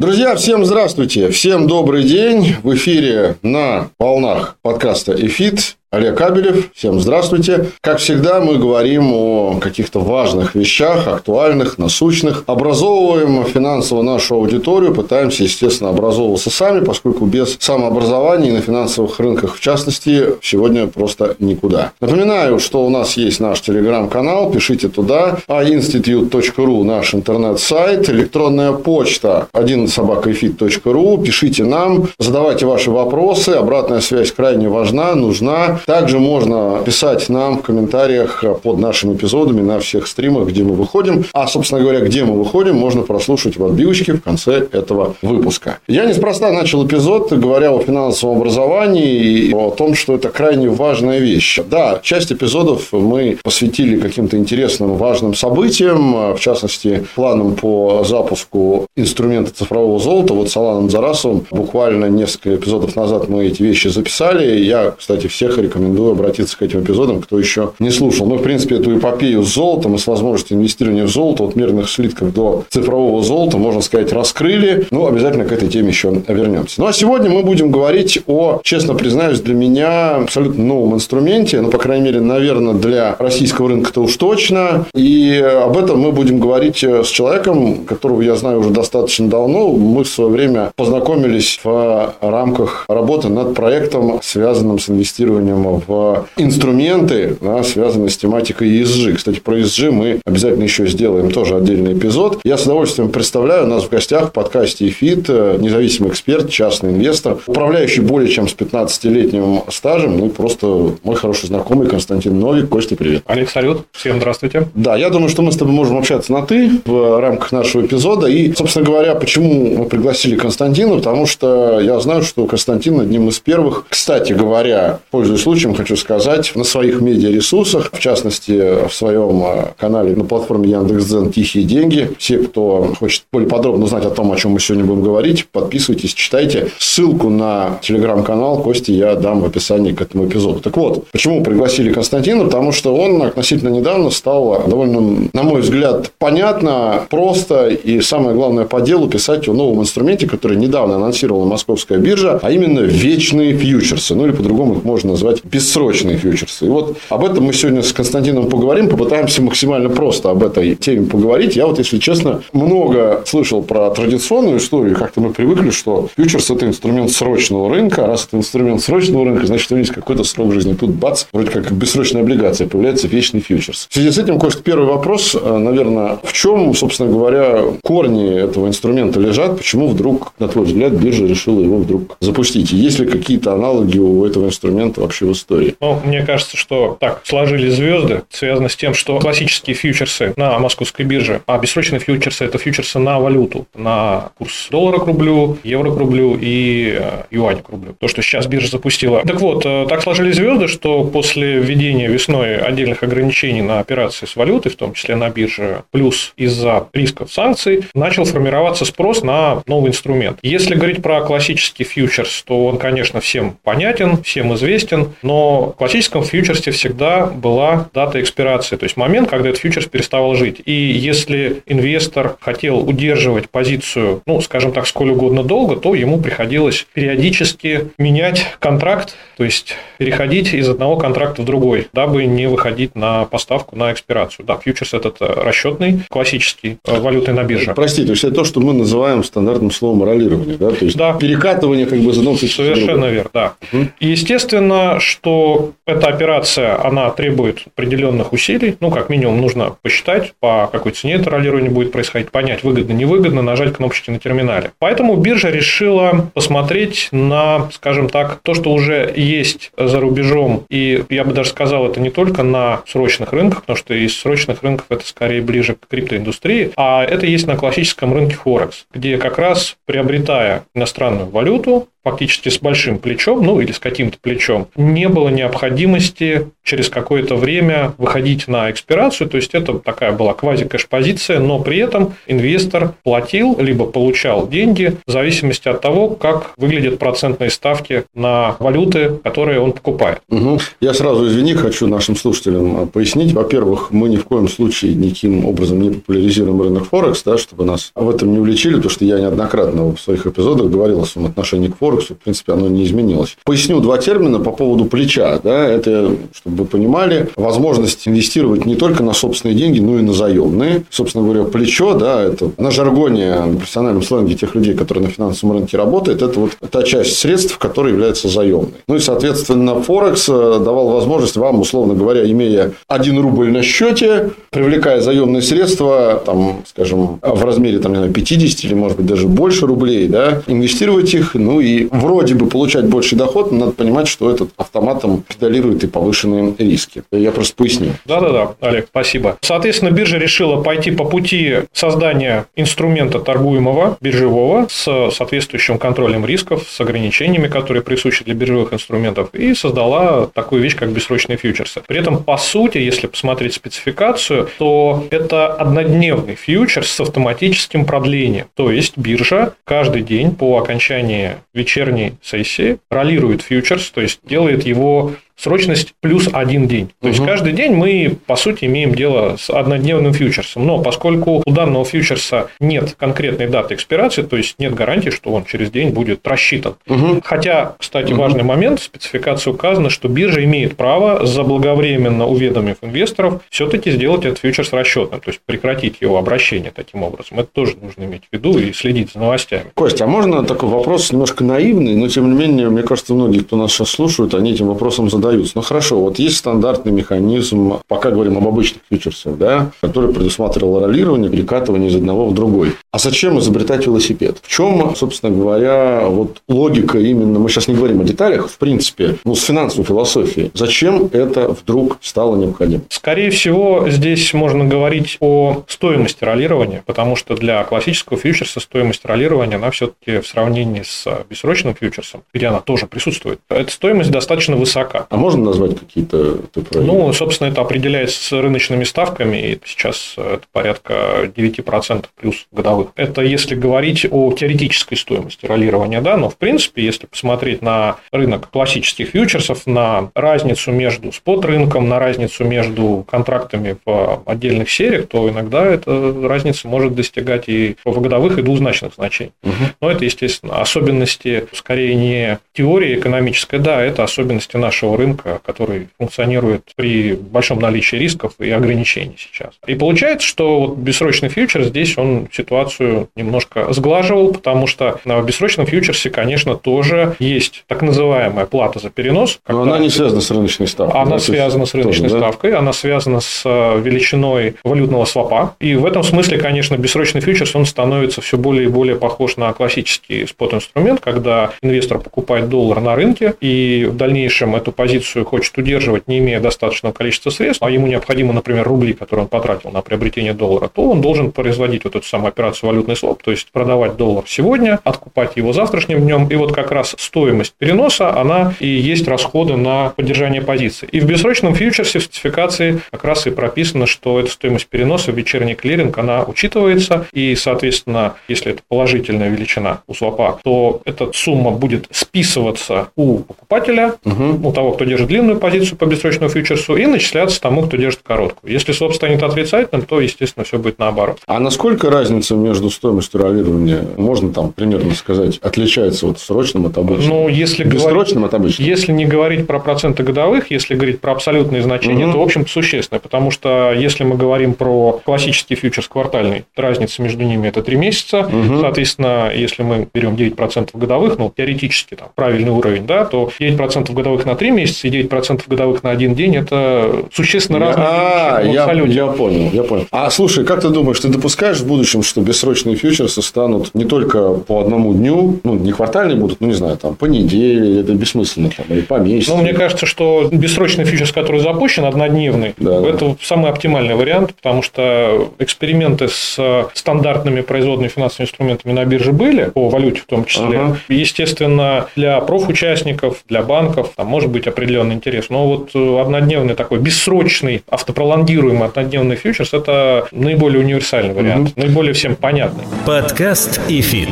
Друзья, всем здравствуйте, всем добрый день. В эфире на волнах подкаста «Эфит» Олег Кабелев, всем здравствуйте. Как всегда, мы говорим о каких-то важных вещах, актуальных, насущных. Образовываем финансово нашу аудиторию, пытаемся, естественно, образовываться сами, поскольку без самообразования на финансовых рынках, в частности, сегодня просто никуда. Напоминаю, что у нас есть наш телеграм-канал, пишите туда, ainstitute.ru наш интернет-сайт, электронная почта 1собакаэфит.ру, пишите нам, задавайте ваши вопросы, обратная связь крайне важна, нужна. Также можно писать нам в комментариях под нашими эпизодами на всех стримах, где мы выходим. А, собственно говоря, где мы выходим, можно прослушать в отбивочке в конце этого выпуска. Я неспроста начал эпизод, говоря о финансовом образовании и о том, что это крайне важная вещь. Да, часть эпизодов мы посвятили каким-то интересным, важным событиям, в частности, планам по запуску инструмента цифрового золота. Вот с Аланом Зарасовым буквально несколько эпизодов назад мы эти вещи записали. Я, кстати, всех рекомендую обратиться к этим эпизодам, кто еще не слушал. Мы, в принципе, эту эпопею с золотом и с возможностью инвестирования в золото от мирных слитков до цифрового золота, можно сказать, раскрыли. Ну, обязательно к этой теме еще вернемся. Ну, а сегодня мы будем говорить о, честно признаюсь, для меня абсолютно новом инструменте, ну, по крайней мере, наверное, для российского рынка-то уж точно. И об этом мы будем говорить с человеком, которого я знаю уже достаточно давно. Мы в свое время познакомились в рамках работы над проектом, связанным с инвестированием в инструменты, да, связанные с тематикой ESG. Кстати, про ESG мы обязательно еще сделаем тоже отдельный эпизод. Я с удовольствием представляю, у нас в гостях в подкасте «Эфит» независимый эксперт, частный инвестор, управляющий более чем с 15-летним стажем, ну и просто мой хороший знакомый Константин Новик. Костя, привет. Олег, салют. Всем здравствуйте. Да, я думаю, что мы с тобой можем общаться на «ты» в рамках нашего эпизода. И, собственно говоря, почему мы пригласили Константина? Потому что я знаю, что Константин одним из первых, кстати говоря, пользуясь случаем хочу сказать, на своих медиаресурсах, в частности, в своем э, канале на платформе Яндекс.Дзен «Тихие деньги». Все, кто хочет более подробно узнать о том, о чем мы сегодня будем говорить, подписывайтесь, читайте. Ссылку на телеграм-канал Кости я дам в описании к этому эпизоду. Так вот, почему пригласили Константина? Потому что он относительно недавно стал довольно, на мой взгляд, понятно, просто и, самое главное, по делу писать о новом инструменте, который недавно анонсировала Московская биржа, а именно вечные фьючерсы. Ну, или по-другому их можно назвать бессрочные фьючерсы. И вот об этом мы сегодня с Константином поговорим, попытаемся максимально просто об этой теме поговорить. Я вот, если честно, много слышал про традиционную историю, как-то мы привыкли, что фьючерс – это инструмент срочного рынка, раз это инструмент срочного рынка, значит, у него есть какой-то срок жизни. Тут бац, вроде как бессрочная облигация, появляется вечный фьючерс. В связи с этим, Кость, первый вопрос, э, наверное, в чем, собственно говоря, корни этого инструмента лежат, почему вдруг, на твой взгляд, биржа решила его вдруг запустить? Есть ли какие-то аналоги у этого инструмента вообще в истории. Ну, мне кажется, что так сложились звезды, связано с тем, что классические фьючерсы на московской бирже, а бессрочные фьючерсы – это фьючерсы на валюту, на курс доллара к рублю, евро к рублю и э, юань к рублю. То, что сейчас биржа запустила. Так вот, э, так сложились звезды, что после введения весной отдельных ограничений на операции с валютой, в том числе на бирже, плюс из-за рисков санкций, начал формироваться спрос на новый инструмент. Если говорить про классический фьючерс, то он, конечно, всем понятен, всем известен, но в классическом фьючерсе всегда была дата экспирации, то есть момент, когда этот фьючерс переставал жить. И если инвестор хотел удерживать позицию, ну, скажем так, сколь угодно долго, то ему приходилось периодически менять контракт, то есть переходить из одного контракта в другой, дабы не выходить на поставку, на экспирацию. Да, фьючерс – этот расчетный, классический, э, валютный на бирже. Прости, то есть это то, что мы называем стандартным словом роллирование, да? То есть да. перекатывание как бы за одного Совершенно верно, да. Угу. естественно, что эта операция, она требует определенных усилий. Ну, как минимум, нужно посчитать, по какой цене это роллирование будет происходить, понять, выгодно, невыгодно, нажать кнопочки на терминале. Поэтому биржа решила посмотреть на, скажем так, то, что уже есть за рубежом. И я бы даже сказал, это не только на срочных рынках, потому что из срочных рынков это скорее ближе к криптоиндустрии, а это есть на классическом рынке Форекс, где как раз приобретая иностранную валюту, фактически с большим плечом, ну или с каким-то плечом, не было необходимости через какое-то время выходить на экспирацию, то есть это такая была квази-кэш-позиция, но при этом инвестор платил либо получал деньги в зависимости от того, как выглядят процентные ставки на валюты, которые он покупает. Угу. Я сразу, извини, хочу нашим слушателям пояснить. Во-первых, мы ни в коем случае никаким образом не популяризируем рынок Форекс, да, чтобы нас в этом не увлечили, потому что я неоднократно в своих эпизодах говорил о своем отношении к Форекс, Форексу, в принципе, оно не изменилось. Поясню два термина по поводу плеча. Да, это, чтобы вы понимали, возможность инвестировать не только на собственные деньги, но и на заемные. Собственно говоря, плечо, да, это на жаргоне, на профессиональном сленге тех людей, которые на финансовом рынке работают, это вот та часть средств, которая является заемной. Ну и, соответственно, Форекс э, давал возможность вам, условно говоря, имея 1 рубль на счете, привлекая заемные средства, там, скажем, в размере там, не знаю, 50 или, может быть, даже больше рублей, да, инвестировать их, ну и вроде бы получать больше доход, но надо понимать, что этот автоматом педалирует и повышенные риски. Я просто поясню. Да-да-да, Олег, спасибо. Соответственно, биржа решила пойти по пути создания инструмента торгуемого, биржевого, с соответствующим контролем рисков, с ограничениями, которые присущи для биржевых инструментов, и создала такую вещь, как бессрочные фьючерсы. При этом, по сути, если посмотреть спецификацию, то это однодневный фьючерс с автоматическим продлением. То есть, биржа каждый день по окончании вечерней сессии ролирует фьючерс, то есть делает его срочность плюс один день. То угу. есть каждый день мы, по сути, имеем дело с однодневным фьючерсом. Но поскольку у данного фьючерса нет конкретной даты экспирации, то есть нет гарантии, что он через день будет рассчитан. Угу. Хотя, кстати, угу. важный момент, в спецификации указано, что биржа имеет право, заблаговременно уведомив инвесторов, все-таки сделать этот фьючерс расчетным, то есть прекратить его обращение таким образом. Это тоже нужно иметь в виду и следить за новостями. Костя, а можно такой вопрос немножко наивный, но тем не менее, мне кажется, многие, кто нас сейчас слушают, они этим вопросом задают продаются. Ну хорошо, вот есть стандартный механизм, пока говорим об обычных фьючерсах, да, который предусматривал роллирование, перекатывание из одного в другой. А зачем изобретать велосипед? В чем, собственно говоря, вот логика именно, мы сейчас не говорим о деталях, в принципе, ну, с финансовой философией, зачем это вдруг стало необходимо? Скорее всего, здесь можно говорить о стоимости роллирования, потому что для классического фьючерса стоимость роллирования, она все-таки в сравнении с бессрочным фьючерсом, где она тоже присутствует, эта стоимость достаточно высока. А можно назвать какие-то цифры? Ну, собственно, это определяется с рыночными ставками, и сейчас это порядка 9% плюс годовых. Это если говорить о теоретической стоимости роллирования, да, но в принципе, если посмотреть на рынок классических фьючерсов, на разницу между спот-рынком, на разницу между контрактами в отдельных сериях, то иногда эта разница может достигать и в годовых, и двузначных значений. Угу. Но это, естественно, особенности скорее не теории экономической, да, это особенности нашего рынка рынка, который функционирует при большом наличии рисков и ограничений сейчас. И получается, что вот бессрочный фьючер здесь он ситуацию немножко сглаживал, потому что на бессрочном фьючерсе, конечно, тоже есть так называемая плата за перенос. Но она не связана с рыночной ставкой. Она да, связана с рыночной тоже, ставкой, да? она связана с э, величиной валютного свопа. И в этом смысле, конечно, бессрочный фьючерс, он становится все более и более похож на классический спот-инструмент, когда инвестор покупает доллар на рынке, и в дальнейшем эту позицию позицию хочет удерживать, не имея достаточного количества средств, а ему необходимо, например, рубли, которые он потратил на приобретение доллара, то он должен производить вот эту самую операцию валютный своп, то есть продавать доллар сегодня, откупать его завтрашним днем, и вот как раз стоимость переноса, она и есть расходы на поддержание позиции. И в бессрочном фьючерсе в спецификации как раз и прописано, что эта стоимость переноса в вечерний клиринг, она учитывается, и, соответственно, если это положительная величина у свопа, то эта сумма будет списываться у покупателя, угу. у того, кто держит длинную позицию по бессрочному фьючерсу, и начисляться тому, кто держит короткую. Если своп станет отрицательным, то, естественно, все будет наоборот. А насколько разница между стоимостью роллирования, можно там примерно сказать, отличается от срочным от обычным? Ну, если Бессрочным говорить, от обычным? Если не говорить про проценты годовых, если говорить про абсолютные значения, угу. то, в общем существенное, потому что если мы говорим про классический фьючерс квартальный, разница между ними это 3 месяца, угу. соответственно, если мы берем 9% годовых, ну, теоретически там правильный уровень, да, то 9% годовых на 3 месяца месяца и 9% годовых на один день – это существенно разные а, я, я понял, я понял. А слушай, как ты думаешь, ты допускаешь в будущем, что бессрочные фьючерсы станут не только по одному дню, ну, не квартальные будут, ну, не знаю, там, по неделе, это бессмысленно, там, или по месяцу? Ну, мне кажется, что бессрочный фьючерс, который запущен, однодневный, да, это да. самый оптимальный вариант, потому что эксперименты с стандартными производными финансовыми инструментами на бирже были, по валюте в том числе. Ага. Естественно, для профучастников, для банков там может быть определенный интерес. Но вот однодневный такой бессрочный, автопролонгируемый однодневный фьючерс – это наиболее универсальный вариант, угу. наиболее всем понятный. Подкаст ИФИТ.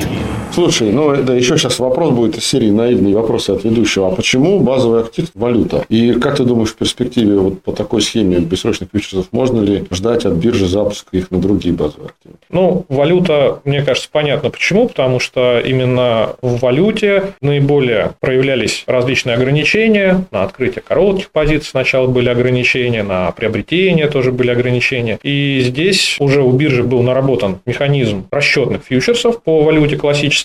Слушай, ну да, еще сейчас вопрос будет из серии наивные вопросы от ведущего. А почему базовый актив – валюта? И как ты думаешь, в перспективе вот по такой схеме бессрочных фьючерсов можно ли ждать от биржи запуска их на другие базовые активы? Ну, валюта, мне кажется, понятно почему. Потому что именно в валюте наиболее проявлялись различные ограничения. На открытие коротких позиций сначала были ограничения, на приобретение тоже были ограничения. И здесь уже у биржи был наработан механизм расчетных фьючерсов по валюте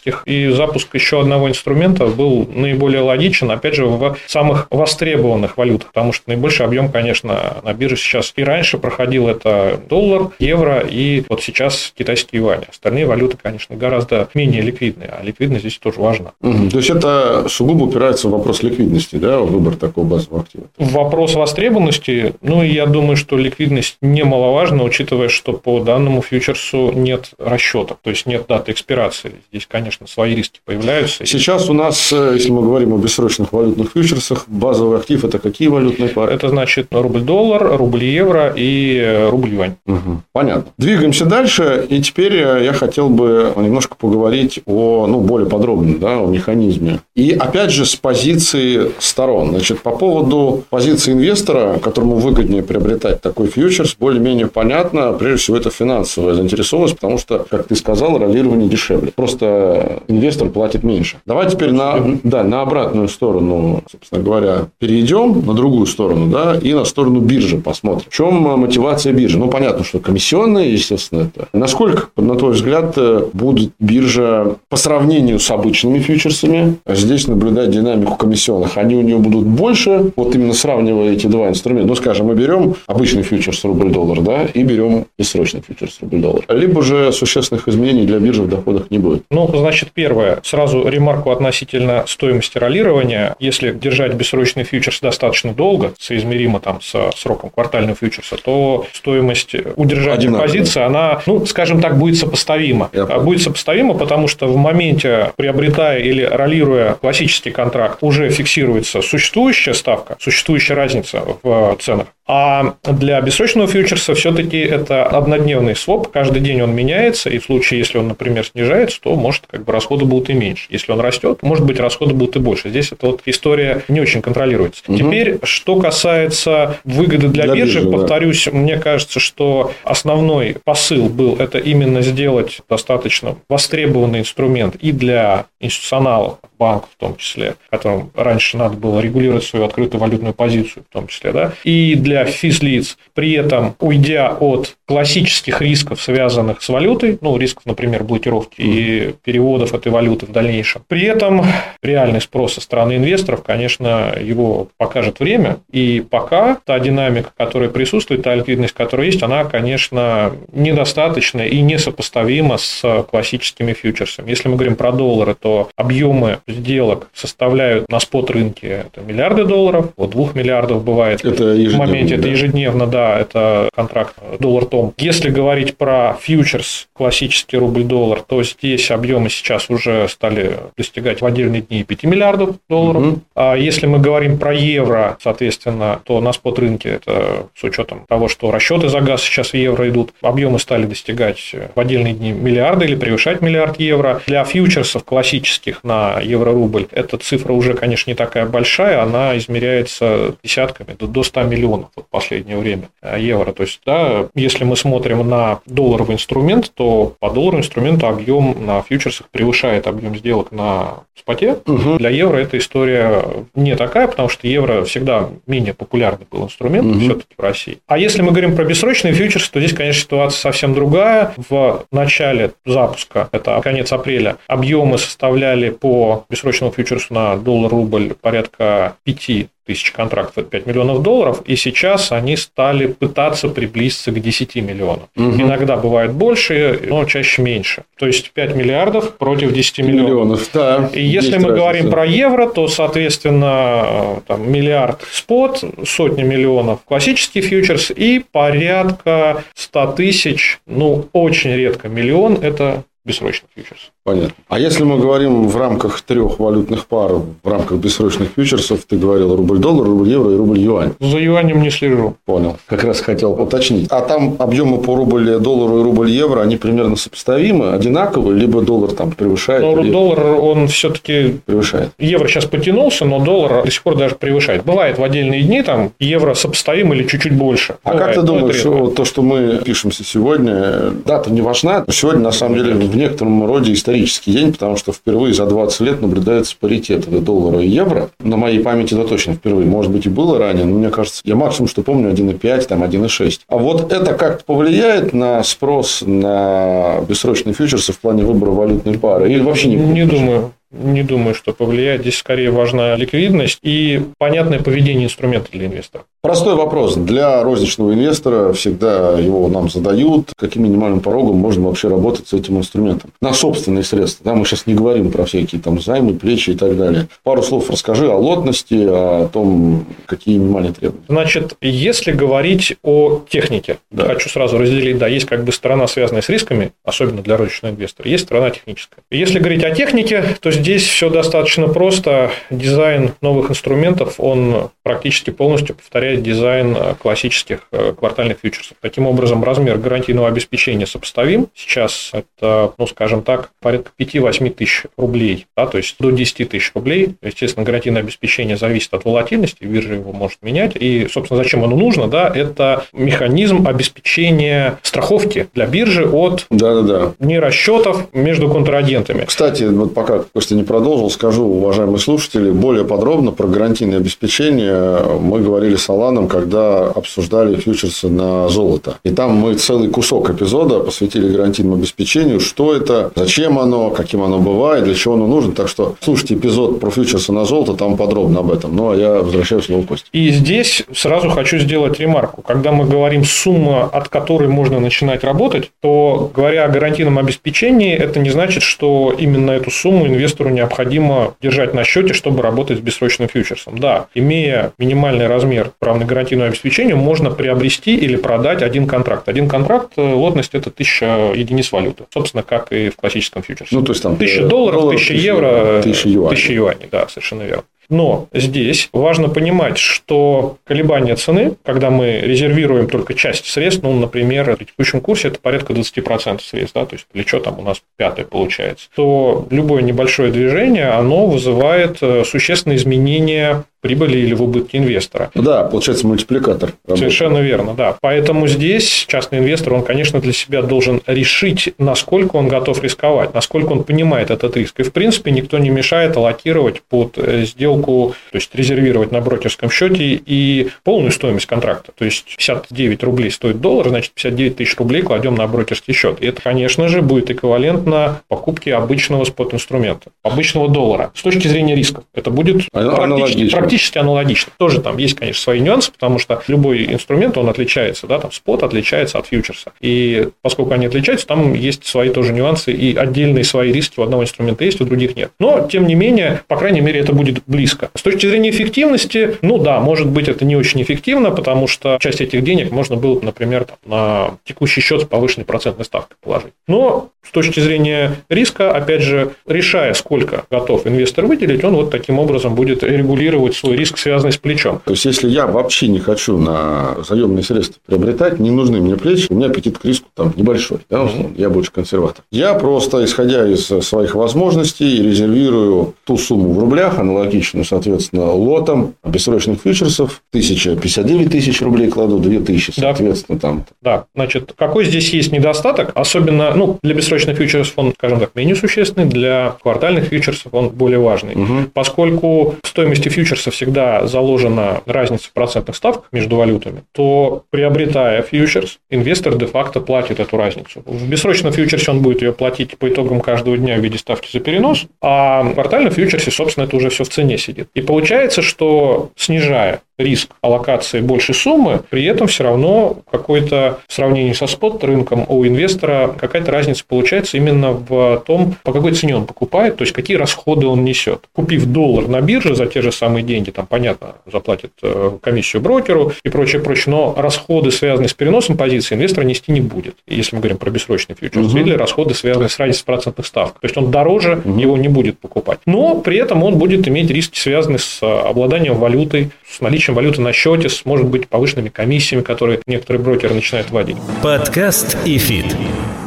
классических. И запуск еще одного инструмента был наиболее логичен, опять же, в самых востребованных валютах. Потому что наибольший объем, конечно, на бирже сейчас и раньше проходил это доллар, евро и вот сейчас китайский юань. Остальные валюты, конечно, гораздо менее ликвидные, а ликвидность здесь тоже важна. Угу. То есть это сугубо упирается в вопрос ликвидности, да, выбор такого базового актива? Вопрос востребованности, ну, я думаю, что ликвидность немаловажна, учитывая, что по данному фьючерсу нет расчета, то есть нет даты экспирации. Здесь, конечно, свои риски появляются. Сейчас у нас, э, если мы говорим о бессрочных валютных фьючерсах, базовый актив – это какие валютные пары? Это значит рубль-доллар, рубль-евро и э, рубль-юань. Угу. Понятно. Двигаемся дальше, и теперь э, я хотел бы немножко поговорить о, ну, более подробно, да, о механизме. И опять же с позиции сторон. Значит, по поводу позиции инвестора, которому выгоднее приобретать такой фьючерс, более-менее понятно. Прежде всего, это финансовая заинтересованность, потому что, как ты сказал, ролирование дешевле. Просто инвестор платит меньше. Давай теперь на, да, на обратную сторону, собственно говоря, перейдем, на другую сторону, да, и на сторону биржи посмотрим. В чем мотивация биржи? Ну, понятно, что комиссионные, естественно, это. Насколько, на твой взгляд, будет биржа по сравнению с обычными фьючерсами здесь наблюдать динамику комиссионных. Они у нее будут больше, вот именно сравнивая эти два инструмента. Ну, скажем, мы берем обычный фьючерс рубль-доллар, да, и берем бессрочный фьючерс рубль-доллар. Либо же существенных изменений для биржи в доходах не будет. Ну, значит, первое. Сразу ремарку относительно стоимости роллирования. Если держать бессрочный фьючерс достаточно долго, соизмеримо там с сроком квартального фьючерса, то стоимость удержания позиции, она, ну, скажем так, будет сопоставима. Я будет сопоставима, потому что в моменте приобретая или ролируя классический контракт, уже фиксируется существующая ставка, существующая разница в ценах. А для бессрочного фьючерса все-таки это однодневный своп, каждый день он меняется, и в случае, если он, например, снижается, то, может, как бы расходы будут и меньше. Если он растет, может быть, расходы будут и больше. Здесь эта вот история не очень контролируется. Угу. Теперь, что касается выгоды для, для биржи, биржи, повторюсь, да. мне кажется, что основной посыл был это именно сделать достаточно востребованный инструмент и для институционалов, банков в том числе, которым раньше надо было регулировать свою открытую валютную позицию в том числе, да, и для физлиц, при этом уйдя от классических рисков, связанных с валютой, ну, рисков, например, блокировки и переводов этой валюты в дальнейшем. При этом реальный спрос со стороны инвесторов, конечно, его покажет время, и пока та динамика, которая присутствует, та ликвидность, которая есть, она, конечно, недостаточна и несопоставима с классическими фьючерсами. Если мы говорим про доллары, то объемы сделок составляют на спот-рынке миллиарды долларов, от 2 миллиардов бывает. Это в моменте, да? это ежедневно, да, это контракт доллар-том. Если говорить про фьючерс, классический рубль-доллар, то здесь объемы сейчас уже стали достигать в отдельные дни 5 миллиардов долларов. Угу. А если мы говорим про евро, соответственно, то на спот-рынке это с учетом того, что расчеты за газ сейчас в евро идут, объемы стали достигать в отдельные дни миллиарда или превышать миллиард евро. Для фьючерсов классических на евро-рубль. Эта цифра уже, конечно, не такая большая, она измеряется десятками, до 100 миллионов в последнее время э, евро. То есть, да, если мы смотрим на долларовый инструмент, то по долларовому инструменту объем на фьючерсах превышает объем сделок на споте. Угу. Для евро эта история не такая, потому что евро всегда менее популярный был инструмент угу. все-таки в России. А если мы говорим про бессрочные фьючерсы, то здесь, конечно, ситуация совсем другая. В начале запуска, это конец апреля, объемы составляли по бессрочному фьючерсу на доллар-рубль порядка 5 тысяч контрактов, это 5 миллионов долларов, и сейчас они стали пытаться приблизиться к 10 миллионам. Угу. Иногда бывает больше, но чаще меньше. То есть 5 миллиардов против 10 миллионов. миллионов да, и если мы разница. говорим про евро, то, соответственно, там, миллиард спот, сотни миллионов классический фьючерс и порядка 100 тысяч, ну, очень редко миллион, это бессрочных фьючерсов. Понятно. А если мы говорим в рамках трех валютных пар, в рамках бессрочных фьючерсов, ты говорил рубль-доллар, рубль-евро и рубль-юань. За юанем не слежу. Понял. Как раз хотел уточнить. А там объемы по рубль-доллару и рубль-евро, они примерно сопоставимы, одинаковые, либо доллар там превышает? Ну, или... доллар, он все-таки... Превышает. Евро сейчас потянулся, но доллар до сих пор даже превышает. Бывает в отдельные дни там евро сопоставим или чуть-чуть больше. А Бывает, как ты думаешь, что то, что мы пишемся сегодня, дата не важна? Сегодня, на самом деле, в некотором роде исторически исторический день, потому что впервые за 20 лет наблюдается паритет доллара и евро. На моей памяти это точно впервые. Может быть, и было ранее, но мне кажется, я максимум, что помню, 1,5, там 1,6. А вот это как-то повлияет на спрос на бессрочные фьючерсы в плане выбора валютной пары? Или вообще не? Не думаю. Не думаю, что повлияет. Здесь скорее важна ликвидность и понятное поведение инструмента для инвестора. Простой вопрос. Для розничного инвестора всегда его нам задают. Каким минимальным порогом можно вообще работать с этим инструментом? На собственные средства. Да, мы сейчас не говорим про всякие там займы, плечи и так далее. Пару слов расскажи о лотности, о том, какие минимальные требования. Значит, если говорить о технике, да. хочу сразу разделить, да, есть как бы сторона, связанная с рисками, особенно для розничного инвестора, есть сторона техническая. Если говорить о технике, то здесь все достаточно просто. Дизайн новых инструментов, он практически полностью повторяет дизайн э, классических э, квартальных фьючерсов. Таким образом, размер гарантийного обеспечения сопоставим. Сейчас это, ну, скажем так, порядка 5-8 тысяч рублей, да, то есть до 10 тысяч рублей. Естественно, гарантийное обеспечение зависит от волатильности, биржа его может менять. И, собственно, зачем оно нужно? Да, это механизм обеспечения страховки для биржи от да, да, да. нерасчетов между контрагентами. Кстати, вот пока Костя не продолжил, скажу, уважаемые слушатели, более подробно про гарантийное обеспечение мы говорили с Аланом, когда обсуждали фьючерсы на золото. И там мы целый кусок эпизода посвятили гарантийному обеспечению, что это, зачем оно, каким оно бывает, для чего оно нужно. Так что слушайте эпизод про фьючерсы на золото, там подробно об этом. Ну, а я возвращаюсь слово Кости. И здесь сразу хочу сделать ремарку. Когда мы говорим сумма, от которой можно начинать работать, то, говоря о гарантийном обеспечении, это не значит, что именно эту сумму инвестору необходимо держать на счете, чтобы работать с бессрочным фьючерсом. Да, имея минимальный размер правно-гарантийного обеспечения, можно приобрести или продать один контракт. Один контракт, э, лотность – это 1000 единиц валюты. Собственно, как и в классическом фьючерсе. Ну, то есть, там 1000 долларов, доллар, 1000 евро, 1000 юаней. 1000 юаней, да, совершенно верно. Но здесь важно понимать, что колебания цены, когда мы резервируем только часть средств, ну, например, при текущем курсе это порядка 20% средств, да, то есть плечо там у нас пятое получается, то любое небольшое движение, оно вызывает э, существенные изменения прибыли или в убытке инвестора. Да, получается мультипликатор. Работает. Совершенно верно, да. Поэтому здесь частный инвестор, он, конечно, для себя должен решить, насколько он готов рисковать, насколько он понимает этот риск. И, в принципе, никто не мешает аллокировать под э, сделку, то есть резервировать на брокерском счете и полную стоимость контракта. То есть 59 рублей стоит доллар, значит 59 тысяч рублей кладем на брокерский счет. И это, конечно же, будет эквивалентно покупке обычного спот-инструмента, обычного доллара. С точки зрения рисков это будет практически, практически аналогично. Тоже там есть, конечно, свои нюансы, потому что любой инструмент, он отличается, да, там спот отличается от фьючерса. И поскольку они отличаются, там есть свои тоже нюансы и отдельные свои риски у одного инструмента есть, у других нет. Но, тем не менее, по крайней мере, это будет близко. С точки зрения эффективности, ну да, может быть, это не очень эффективно, потому что часть этих денег можно было, например, там, на текущий счет с повышенной процентной ставкой положить. Но с точки зрения риска, опять же, решая, сколько готов инвестор выделить, он вот таким образом будет регулировать свой риск, связанный с плечом. То есть, если я вообще не хочу на заемные средства приобретать, не нужны мне плечи, у меня аппетит к риску там небольшой, да, условно, я больше консерватор. Я просто, исходя из своих возможностей, резервирую ту сумму в рублях, аналогичную, соответственно, лотом бессрочных фьючерсов, 1059 тысяч рублей кладу, 2000, соответственно, да. там. Да, значит, какой здесь есть недостаток, особенно, ну, для бессрочных фьючерсов он, скажем так, менее существенный, для квартальных фьючерсов он более важный, угу. поскольку стоимости фьючерсов всегда заложена разница в процентных ставках между валютами, то приобретая фьючерс, инвестор де-факто платит эту разницу. В бессрочном фьючерсе он будет ее платить по итогам каждого дня в виде ставки за перенос, а в квартальном фьючерсе, собственно, это уже все в цене сидит. И получается, что снижая риск аллокации большей суммы, при этом все равно какой-то в сравнении со спот-рынком у инвестора какая-то разница получается именно в том, по какой цене он покупает, то есть какие расходы он несет. Купив доллар на бирже за те же самые деньги, там, понятно, заплатит э, комиссию брокеру и прочее, прочее, но расходы, связанные с переносом позиции, инвестор нести не будет, если мы говорим про бессрочный фьючерс, угу. или расходы, связанные с разницей процентных ставок. То есть он дороже угу. его не будет покупать. Но при этом он будет иметь риски, связанные с обладанием валютой, с наличием валюты на счете, с, может быть, повышенными комиссиями, которые некоторые брокеры начинают вводить. Подкаст ИФИТ.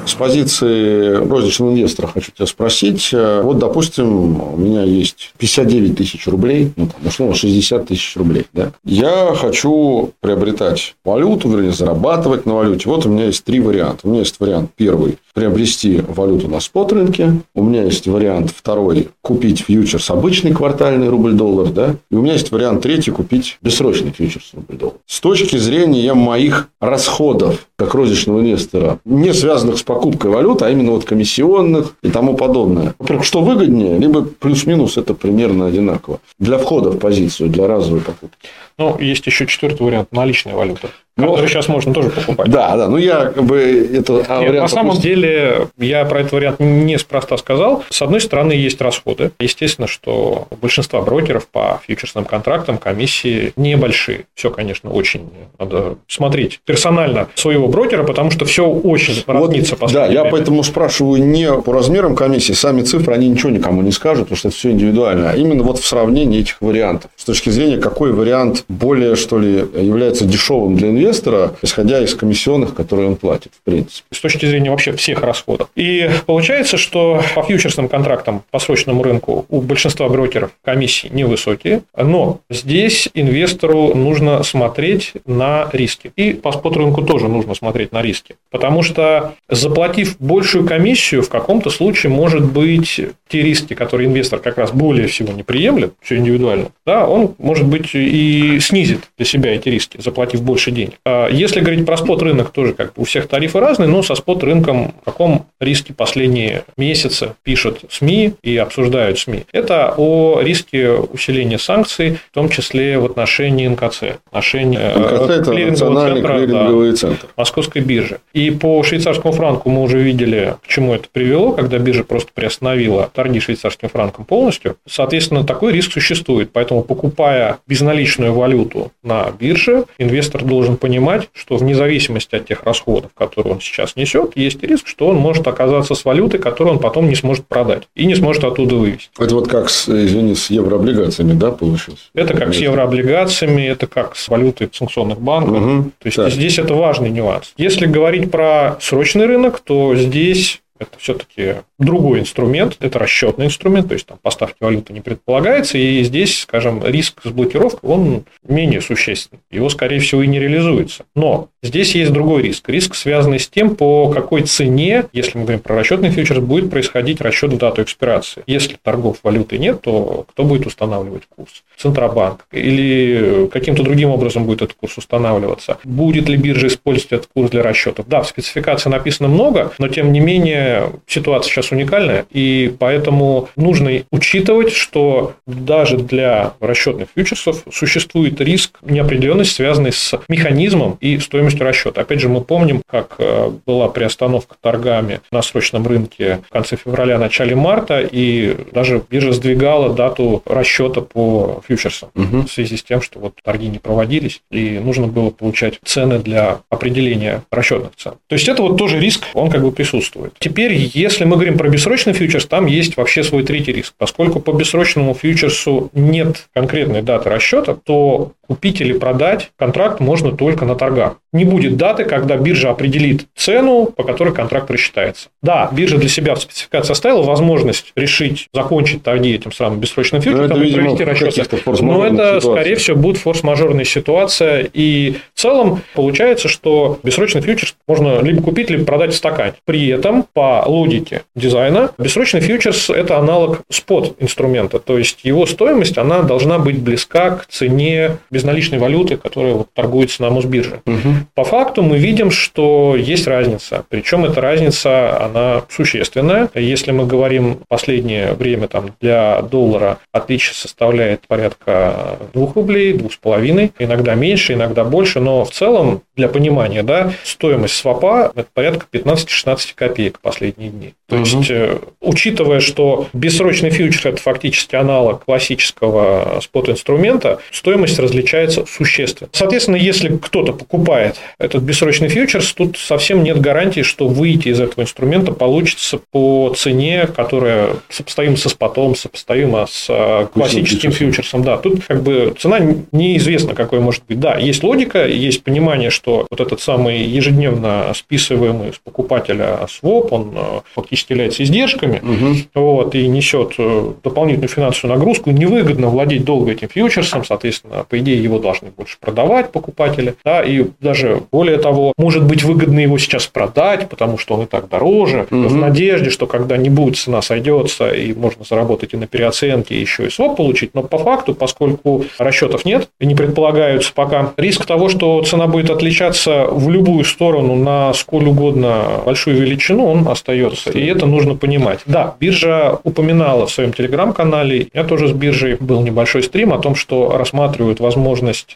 С позиции розничного инвестора хочу тебя спросить. Вот, допустим, у меня есть 59 тысяч рублей, ну, там, условно, 60 тысяч рублей. Да? Я хочу приобретать валюту, вернее, зарабатывать на валюте. Вот у меня есть три варианта. У меня есть вариант первый – приобрести валюту на спот-рынке. У меня есть вариант второй – купить фьючерс обычный квартальный рубль-доллар. Да? И у меня есть вариант третий – купить бессрочный фьючерс рубль-доллар. С точки зрения моих расходов как розничного инвестора, не связанных с покупкой валюты, а именно вот комиссионных и тому подобное. Во-первых, что выгоднее, либо плюс-минус это примерно одинаково. Для входа в позицию, для разовой покупки. Ну, есть еще четвертый вариант – наличная валюта. Ну, который сейчас можно тоже покупать. Да, да. Ну, я как бы это Нет, На самом деле, я про этот вариант неспроста сказал. С одной стороны, есть расходы. Естественно, что у большинства брокеров по фьючерсным контрактам комиссии небольшие. Все, конечно, очень надо смотреть персонально своего брокера, потому что все очень разнится вот, Да, я поэтому спрашиваю не по размерам комиссии. Сами цифры, они ничего никому не скажут, потому что это все индивидуально. А именно вот в сравнении этих вариантов. С точки зрения, какой вариант более, что ли, является дешевым для инвестора, инвестора, исходя из комиссионных, которые он платит, в принципе. С точки зрения вообще всех расходов. И получается, что по фьючерсным контрактам по срочному рынку у большинства брокеров комиссии невысокие, но здесь инвестору нужно смотреть на риски. И по спот-рынку тоже нужно смотреть на риски. Потому что заплатив большую комиссию, в каком-то случае может быть те риски, которые инвестор как раз более всего не приемлет, все индивидуально, да, он, может быть, и снизит для себя эти риски, заплатив больше денег. А если говорить про спот-рынок, тоже как бы у всех тарифы разные, но со спот-рынком в каком риске последние месяцы пишут СМИ и обсуждают СМИ? Это о риске усиления санкций, в том числе в отношении НКЦ. Отношении э, НКЦ – это национальный центра, клиринговый да, центр. Московской биржи. И по швейцарскому франку мы уже видели, к чему это привело, когда биржа просто приостановила торги швейцарским франком полностью. Соответственно, такой риск существует. Поэтому, покупая безналичную валюту на бирже, инвестор должен понимать, что вне зависимости от тех расходов, которые он сейчас несет, есть риск, что он может оказаться с валютой, которую он потом не сможет продать и не сможет оттуда вывести. Это вот как, с, извини, с еврооблигациями, да, получилось? Это как с еврооблигациями, это как с валютой санкционных банков. Угу. То есть, так. здесь это важный нюанс. Если говорить про срочный рынок, то здесь это все-таки другой инструмент, это расчетный инструмент, то есть там поставки валюты не предполагается, и здесь, скажем, риск с блокировкой, он менее существенный, его, скорее всего, и не реализуется. Но здесь есть другой риск, риск, связанный с тем, по какой цене, если мы говорим про расчетный фьючерс, будет происходить расчет в дату экспирации. Если торгов валюты нет, то кто будет устанавливать курс? Центробанк или каким-то другим образом будет этот курс устанавливаться? Будет ли биржа использовать этот курс для расчетов? Да, в спецификации написано много, но тем не менее ситуация сейчас уникальная, и поэтому нужно учитывать, что даже для расчетных фьючерсов существует риск неопределенности, связанный с механизмом и стоимостью расчета. Опять же, мы помним, как э, была приостановка торгами на срочном рынке в конце февраля, начале марта, и даже биржа сдвигала дату расчета по фьючерсам угу. в связи с тем, что вот торги не проводились, и нужно было получать цены для определения расчетных цен. То есть это вот тоже риск, он как бы присутствует. Теперь, если мы говорим про бессрочный фьючерс, там есть вообще свой третий риск. Поскольку по бессрочному фьючерсу нет конкретной даты расчета, то купить или продать контракт можно только на торгах. Не будет даты, когда биржа определит цену, по которой контракт рассчитается. Да, биржа для себя в спецификации оставила возможность решить закончить торги этим самым бессрочным фьючерсом и провести расчеты. Но это, скорее всего, будет форс-мажорная ситуация. И в целом получается, что бессрочный фьючерс можно либо купить, либо продать в стакане. При этом, по логике дизайна, бессрочный фьючерс – это аналог спот-инструмента. То есть, его стоимость, она должна быть близка к цене безналичной валюты, которая вот торгуется на Мосбирже. Угу. По факту мы видим, что есть разница. Причем эта разница, она существенная. Если мы говорим последнее время там, для доллара отличие составляет порядка 2 рублей, 2,5, иногда меньше, иногда больше, но в целом, для понимания, да, стоимость свопа – это порядка 15-16 копеек последние дни. То угу. есть, э, учитывая, что бессрочный фьючер – это фактически аналог классического спот-инструмента, стоимость различается существенно. Соответственно, если кто-то покупает этот бессрочный фьючерс, тут совсем нет гарантии, что выйти из этого инструмента получится по цене, которая сопоставима со спотом, сопоставима с э, классическим фьючерсом. Да, тут как бы цена неизвестна, какой может быть. Да, есть логика, есть понимание, что вот этот самый ежедневно списываемый с покупателя своп, он э, фактически является издержками, угу. вот, и несет э, дополнительную финансовую нагрузку. Невыгодно владеть долго этим фьючерсом, соответственно, по идее, его должны больше продавать покупатели, да, и даже более того, может быть выгодно его сейчас продать, потому что он и так дороже, угу. в надежде, что когда-нибудь цена сойдется и можно заработать и на переоценке, и еще и своп получить, но по факту, поскольку расчетов нет и не предполагаются пока, риск того, что цена будет отличаться в любую сторону на сколь угодно большую величину, он остается. И это нужно понимать. Да, биржа упоминала в своем телеграм-канале, я тоже с биржей был небольшой стрим о том, что рассматривают возможность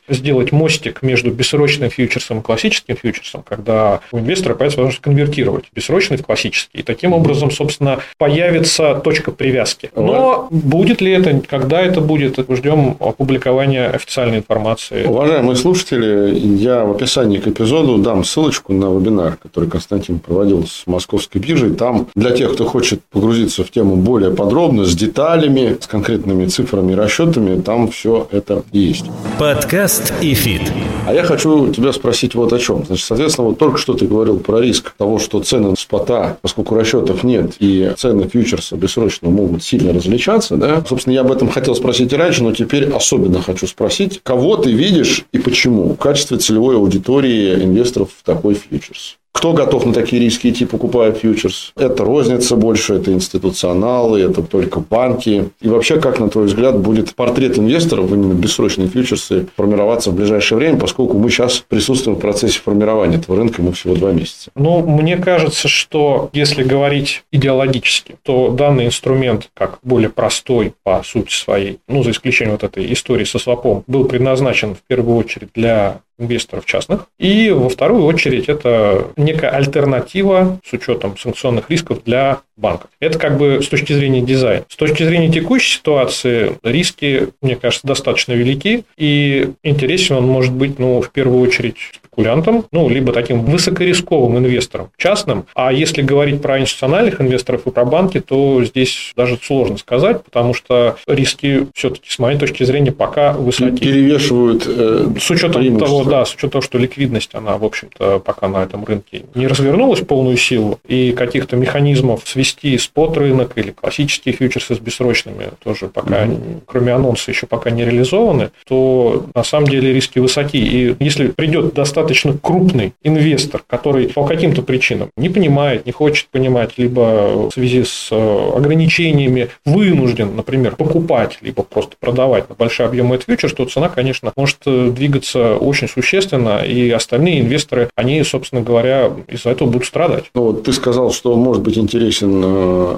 сделать мостик между бессрочным фьючерсом и классическим фьючерсом, когда у инвестора появится возможность конвертировать бессрочный в классический. И таким образом, собственно, появится точка привязки. Но будет ли это, когда это будет, ждем опубликования официальной информации. Уважаемые слушатели, я в описании к эпизоду дам ссылочку на вебинар, который Константин проводил с московской биржей. Там для тех, кто хочет погрузиться в тему более подробно, с деталями, с конкретными цифрами и расчетами, там все это есть. Подкаст ИФИТ. А я хочу тебя спросить вот о чем. Значит, соответственно, вот только что ты говорил про риск того, что цены спота, поскольку расчетов нет, и цены фьючерса бессрочно могут сильно различаться, да? Собственно, я об этом хотел спросить и раньше, но теперь особенно хочу спросить, кого ты видишь и почему в качестве целевой аудитории инвесторов в такой фьючерс? Кто готов на такие риски идти, покупая фьючерс? Это розница больше, это институционалы, это только банки. И вообще, как, на твой взгляд, будет портрет инвесторов, именно бессрочные фьючерсы, формироваться в ближайшее время, поскольку мы сейчас присутствуем в процессе формирования этого рынка, мы всего два месяца? Ну, мне кажется, что если говорить идеологически, то данный инструмент, как более простой по сути своей, ну, за исключением вот этой истории со свопом, был предназначен в первую очередь для инвесторов частных. И во вторую очередь это некая альтернатива с учетом санкционных рисков для банков. Это как бы с точки зрения дизайна. С точки зрения текущей ситуации риски, мне кажется, достаточно велики, и интересен он может быть, ну, в первую очередь, спекулянтам, ну, либо таким высокорисковым инвесторам, частным. А если говорить про институциональных инвесторов и про банки, то здесь даже сложно сказать, потому что риски все-таки, с моей точки зрения, пока высоки. Перевешивают э, С учетом того, да, с учетом того, что ликвидность, она, в общем-то, пока на этом рынке не развернулась в полную силу, и каких-то механизмов свести спот-рынок или классические фьючерсы с бессрочными тоже пока, mm-hmm. кроме анонса, еще пока не реализованы, то на самом деле риски высоки. И если придет достаточно крупный инвестор, который по каким-то причинам не понимает, не хочет понимать, либо в связи с э, ограничениями вынужден, например, покупать, либо просто продавать на большие объемы этот фьючерс, то цена, конечно, может э, двигаться очень существенно, и остальные инвесторы, они, собственно говоря, из-за этого будут страдать. Ну, вот ты сказал, что может быть интересен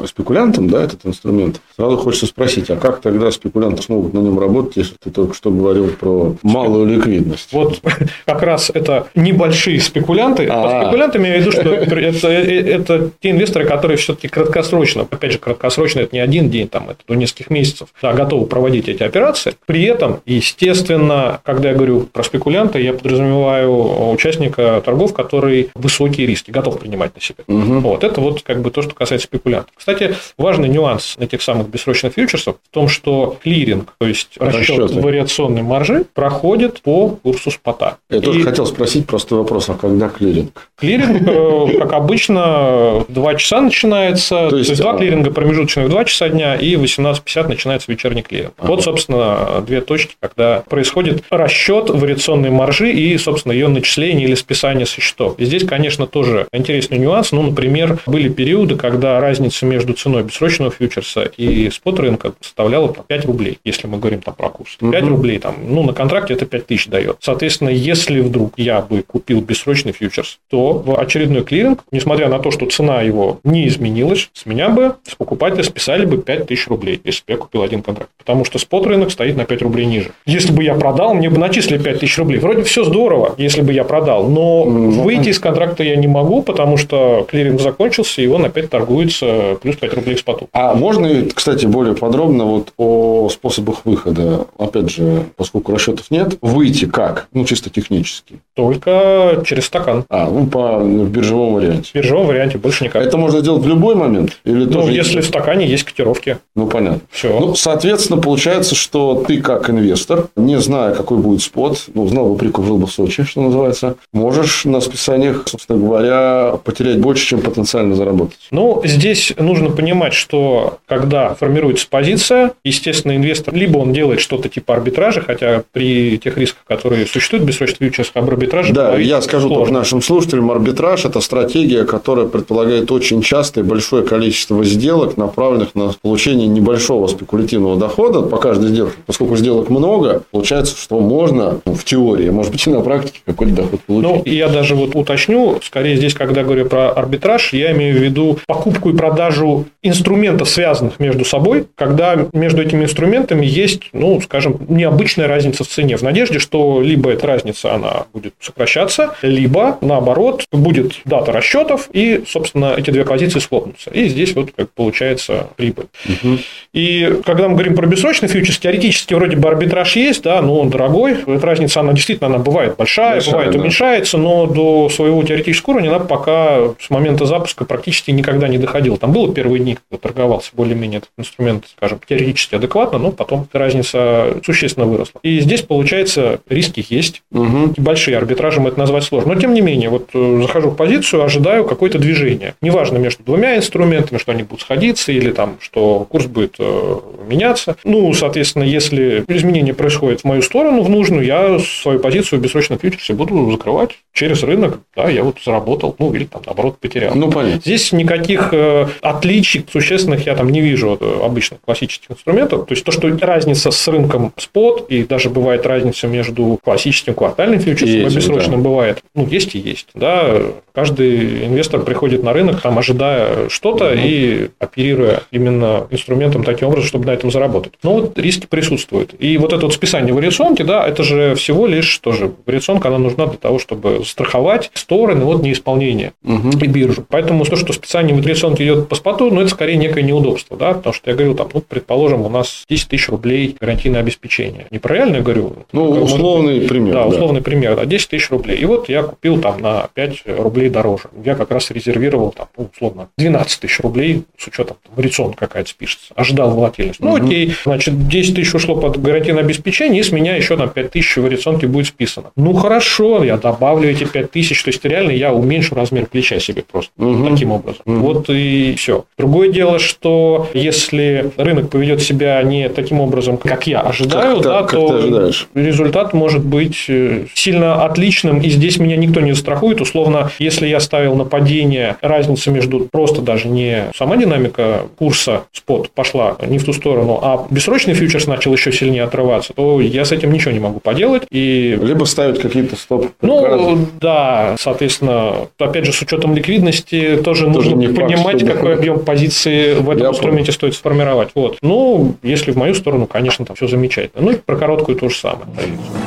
спекулянтам, да, этот инструмент. Сразу хочется спросить, а как тогда спекулянты смогут на нем работать, если ты только что говорил про малую ликвидность? Вот как раз это небольшие спекулянты. А Под спекулянтами я имею в виду, что это, это, это те инвесторы, которые все-таки краткосрочно, опять же, краткосрочно это не один день, там, это до нескольких месяцев, да, готовы проводить эти операции. При этом, естественно, когда я говорю про спекулянта, я подразумеваю участника торгов, который высокие риски готов принимать на себя. Угу. Вот это вот как бы то, что касается спекулянтов. Кстати, важный нюанс этих самых бессрочных фьючерсов в том, что клиринг, то есть расчет Расчеты. вариационной маржи, проходит по курсу спота. Я и... тоже хотел спросить простой вопрос, а когда клиринг? Клиринг, э, как обычно, в 2 часа начинается, то есть, то есть два а клиринга промежуточных в 2 часа дня и в 18.50 начинается вечерний клиринг. Ага. Вот, собственно, две точки, когда происходит расчет вариационной маржи и, собственно, ее начисление или списание со счетов. И здесь, конечно, тоже интересный нюанс. Ну, например, были периоды, когда разница между ценой бессрочного фьючерса и спот рынка составляла 5 рублей, если мы говорим там про курс. 5 угу. рублей там, ну, на контракте это 5 тысяч дает. Соответственно, если вдруг я бы купил бессрочный фьючерс, то в очередной клиринг, несмотря на то, что цена его не изменилась, с меня бы, с покупателя списали бы 5 тысяч рублей, если бы я купил один контракт. Потому что спот рынок стоит на 5 рублей ниже. Если бы я продал, мне бы начислили 5 тысяч рублей. Вроде все здорово, если бы я продал, но выйти из контракта я не могу, потому что клиринг закончился, и он опять торгуется плюс 5 рублей к споту. А можно, кстати, более подробно вот о способах выхода? Опять же, поскольку расчетов нет, выйти как? Ну, чисто технически. Только через стакан. А, ну, по, в биржевом варианте. В биржевом варианте больше никак. Это можно делать в любой момент? Или ну, тоже если в стакане есть котировки. Ну, понятно. Все. Ну, соответственно, получается, что ты как инвестор, не зная, какой будет спот, ну, знал бы прикуп, жил бы в Сочи, что называется, можешь на списаниях, собственно говоря, потерять больше, чем потенциально заработать. Ну, здесь нужно понимать, что когда формируется позиция, естественно, инвестор либо он делает что-то типа арбитража, хотя при тех рисках, которые существуют бессрочных фьючерсах, об арбитраже Да, я скажу сложно. тоже нашим слушателям, арбитраж – это стратегия, которая предполагает очень частое большое количество сделок, направленных на получение небольшого спекулятивного дохода по каждой сделке. Поскольку сделок много, получается, что можно ну, в теории, может быть, и на практике какой-то доход получить. Ну, я даже вот уточню, скорее здесь, когда говорю про арбитраж, я имею в виду покупку и продажу инструментов, связанных между собой, когда между этими инструментами есть, ну, скажем, необычная разница в цене, в надежде, что либо эта разница, она будет сокращаться, либо, наоборот, будет дата расчетов, и, собственно, эти две позиции схлопнутся. И здесь вот как получается прибыль. Угу. И когда мы говорим про бессрочный фьючерс, теоретически вроде бы арбитраж есть, да, но он дорогой. Эта разница, она действительно она бывает большая, большая бывает да. уменьшается, но до своего теоретического уровня она пока с момента запуска практически никогда не доходила. Там было первые дни, когда торговался более-менее этот инструмент, скажем, теоретически адекватно, но потом разница существенно выросла. И здесь, получается, риски есть. Угу. Большие арбитражем это назвать сложно. Но, тем не менее, вот э, захожу в позицию, ожидаю какое-то движение. Неважно между двумя инструментами, что они будут сходиться или там, что курс будет э, меняться. Ну, соответственно, если изменение происходит в мою сторону, в нужную, я свою позицию в бессрочном фьючерсе буду закрывать через рынок. Да, я вот заработал, ну, или там, наоборот, потерял. Ну, понятно. Здесь никаких э, отличий существенных я там не вижу от обычных классических инструментов. То есть, то, что разница с рынком спот, и даже бывает разница между классическим квартальным фьючерсом и, и бессрочным да. бывает, ну, есть и есть. Да, каждый инвестор приходит на рынок, там, ожидая что-то угу. и оперируя именно инструментом таким образом, чтобы на этом заработать. Но вот риски присутствуют. И вот это вот списание вариационки, да, это же всего лишь тоже вариационка, она нужна для того, чтобы страховать стороны от неисполнения угу. и биржу. Поэтому то, что списание вариационки идет по споту, ну, это скорее некое неудобство, да, потому что я говорил, там, ну, предположим, у нас 10 тысяч рублей гарантийное обеспечение. Не про реально говорю. Ну, условный быть, пример. Да, условный да. пример, да, 10 тысяч рублей. И вот я купил там на 5 рублей дороже. Я как раз резервировал там, ну, условно, 12 тысяч рублей с учетом там, вариационка какая-то спишется. Ожидал волатильность. Ну, угу. окей, значит, 10 тысяч ушло под гарантийное обеспечение, и с меня еще на 5 тысяч вариационки будет списано. Ну, хорошо, я добавлю эти 5 тысяч, то есть реально я уменьшу размер плеча себе просто угу. таким образом. Угу. Вот и все. Другое дело, что если рынок поведет себя не таким образом, как я ожидаю, как, да, как то результат может быть э, сильно отличным, и здесь меня никто не застрахует. Условно, если я ставил на падение, разница между просто даже не сама динамика курса спот пошла не в ту сторону, а бессрочный фьючерс начал еще сильнее отрываться, то я с этим ничего не могу поделать. И... Либо ставить какие-то стоп. Ну, да, соответственно, опять же, с учетом ликвидности тоже, тоже нужно понимать, факт, какой объем позиции в этом я инструменте понял. стоит сформировать. Вот. Ну, если в мою сторону, конечно, там все замечательно. Ну, и про короткую то же самое.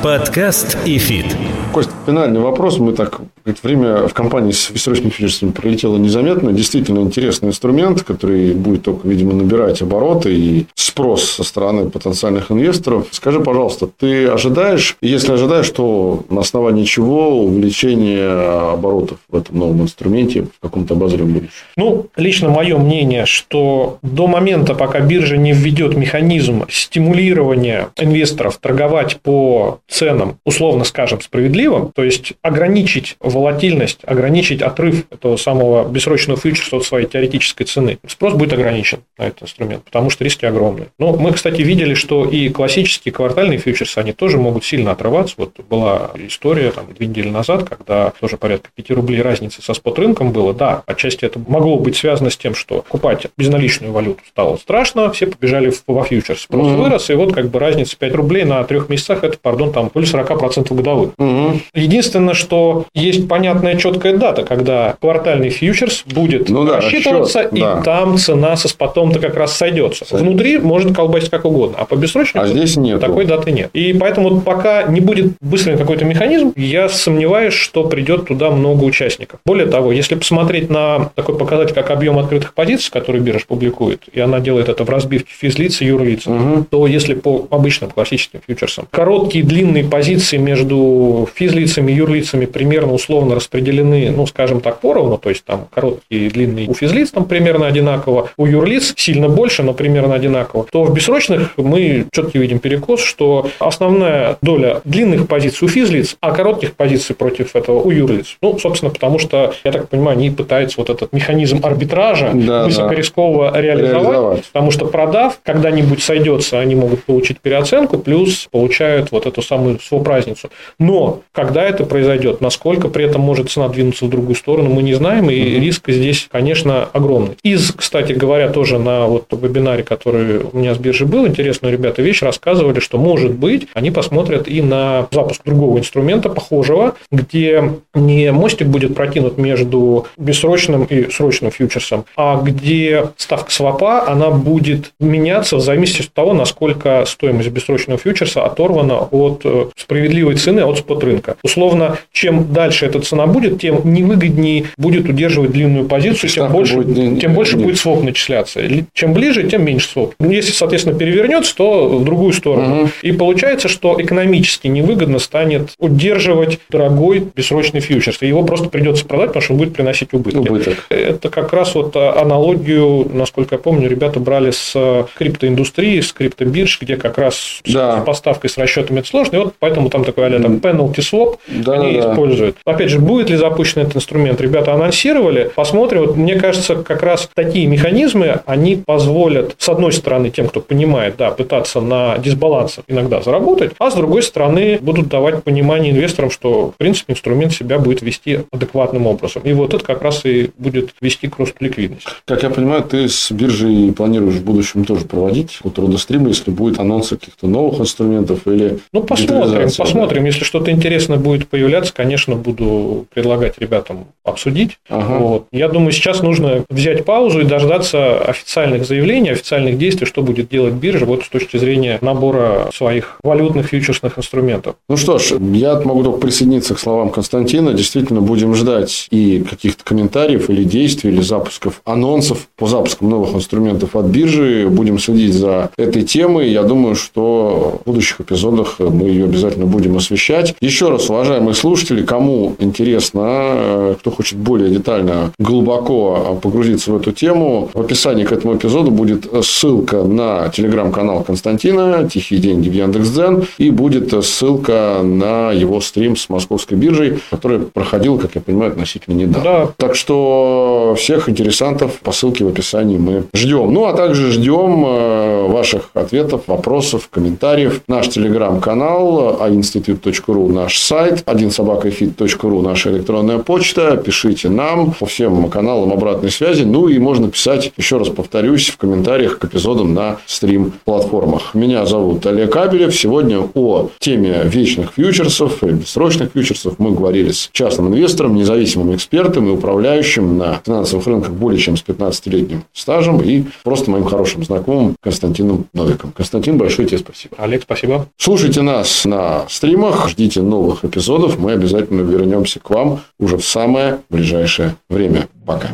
Подкаст и фид. Кость, финальный вопрос. Мы так Это время в компании с бессрочными фьючерсами пролетело незаметно. Действительно интересный инструмент, который будет только, видимо, набирать обороты и спрос со стороны потенциальных инвесторов. Скажи, пожалуйста, ты ожидаешь, если ожидаешь, то на основании чего увеличение оборотов в этом новом инструменте в каком-то обозримом будущем? Ну, лично мое мнение, что до момента, пока биржа не введет механизм стимулирования инвесторов торговать по ценам, условно скажем, справедливым, то есть ограничить волатильность, ограничить отрыв этого самого бессрочного фьючерса от своей теоретической цены, спрос будет ограничен на этот инструмент, потому что риски огромные. Но мы, кстати, видели, что и классические квартальные фьючерсы, они тоже могут сильно отрываться. Вот была история там, две недели назад, когда тоже порядка 5 рублей разницы со спот-рынком было. Да, отчасти это могло быть связано с тем, что покупать безналичную валюту стало страшно, все побежали во фьючерс. Спрос mm-hmm. вырос, и вот как бы разница 5 рублей на трех месяцах, это, пардон, там более 40% годовых. Mm-hmm. Единственное, что есть понятная четкая дата, когда квартальный фьючерс будет ну, да, рассчитываться, расчет, и да. там цена со спотом-то как раз сойдется. Сойдет. Внутри может колбасить как угодно, а по бессрочному а здесь нет. такой даты нет. И поэтому пока не будет быстрый какой-то механизм, я сомневаюсь, что придет туда много участников. Более того, если посмотреть на такой показатель, как объем открытых позиций, который биржа публикует, и она делает это в разбивке физлиц и юрлиц, угу. то если по обычным классическим фьючерсам короткие длинные позиции между физлицами и юрлицами примерно условно распределены, ну, скажем так, поровну, то есть там короткие и длинные у физлиц там примерно одинаково, у юрлиц сильно больше, но примерно одинаково, то в бессрочных мы четко видим перекос, что основная доля длинных позиций у физлиц, а коротких позиций против этого у юрлиц. Ну, собственно, потому что, я так понимаю, они пытаются вот этот механизм арбитража да, высокорисково да. Реализовать, реализовать, потому что продав, когда-нибудь сойдется, они могут получить переоценку, плюс получают вот эту самую своп-разницу. Но когда это произойдет, насколько при этом может цена двинуться в другую сторону, мы не знаем, и угу. риск здесь, конечно, огромный. Из, кстати говоря, тоже на вот вебинаре, который у меня с биржи был, интересную ребята вещь рассказывали, что, может быть, они посмотрят и на запуск другого инструмента, похожего, где не мостик будет протянут между бессрочным и срочным фьючерсом, а где ставка свопа, она будет меняться в зависимости от того, насколько стоимость бессрочного фьючерса оторвана от э, справедливой цены, от спот-рынка. Условно, чем дальше эта цена будет, тем невыгоднее будет удерживать длинную позицию, тем больше, будет, тем больше будет своп начисляться. Чем ближе, тем меньше своп. Если, соответственно, перевернется, то в другую сторону. Угу. И получается, что экономически невыгодно станет удерживать дорогой бессрочный фьючерс. И его просто придется продать, потому что он будет приносить убытки. Убыток. Это как раз вот аналогию, насколько я помню, ребята брали с криптоиндустрии, с криптобирж, где как раз да. с поставкой, с расчетами это сложно. И вот поэтому там такой а там penalty swap да, они да. используют. Опять же, будет ли запущен этот инструмент? Ребята анонсировали. Посмотрим. Вот мне кажется, как раз такие механизмы, они позволят, с одной стороны, тем, кто понимает, да, пытаться на дисбалансах иногда заработать, а с другой стороны, будут давать понимание инвесторам, что, в принципе, инструмент себя будет вести адекватным образом. И вот это как раз и будет вести к росту ликвидности. Как я понимаю, ты с биржей планируешь в будущем тоже проводить вот трудостримы, если будет анонсы каких-то новых инструментов или Ну, посмотрим, посмотрим. Да? Если что-то интересное будет появляться, конечно, буду предлагать ребятам обсудить. Ага. Вот. Я думаю, сейчас нужно взять паузу и дождаться официальных заявлений, официальных действий, что будет делать биржа вот с точки зрения набора своих валютных фьючерсных инструментов. Ну что ж, я могу только присоединиться к словам Константина. Действительно, будем ждать и каких-то комментариев или действий, или запусков, анонсов по запускам новых инструментов от биржи. Будем следить за этой темой. Я думаю, что в будущих эпизодах мы ее обязательно будем освещать. Еще раз, уважаемые слушатели, кому интересно, а, кто хочет более детально, глубоко погрузиться в эту тему, в описании к этому эпизоду будет ссылка на телеграм-канал Константина «Тихие деньги» в Яндекс.Дзен и будет ссылка на его стрим с московской биржей, который проходил, как я понимаю, относительно недавно. Да. Так что всех интересантов по ссылке в описании мы ждем. Ну, а также ждем э, ваших ответов, вопросов, комментариев. Наш телеграм-канал, а ainstitute.ru, наш сайт, 1собакаэфит.ру ру наша электронная почта. Пишите нам по всем каналам обратной связи. Ну и можно писать, еще раз повторюсь, в комментариях к эпизодам на стрим-платформах. Меня зовут Олег Абелев. Сегодня о теме вечных фьючерсов и бессрочных фьючерсов мы говорили с частным инвестором, независимым экспертом и управляющим на финансовых рынках более чем с 15-летним стажем и просто моим хорошим знакомым Константином Новиком. Константин, большое тебе спасибо. Олег, спасибо. Слушайте нас на стримах, ждите новых эпизодов. Мы обязательно вернемся вернемся к вам уже в самое ближайшее время. Пока.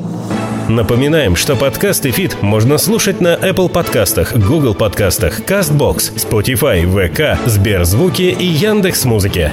Напоминаем, что подкаст и фит можно слушать на Apple подкастах, Google подкастах, CastBox, Spotify, VK, Сберзвуки и Яндекс.Музыке.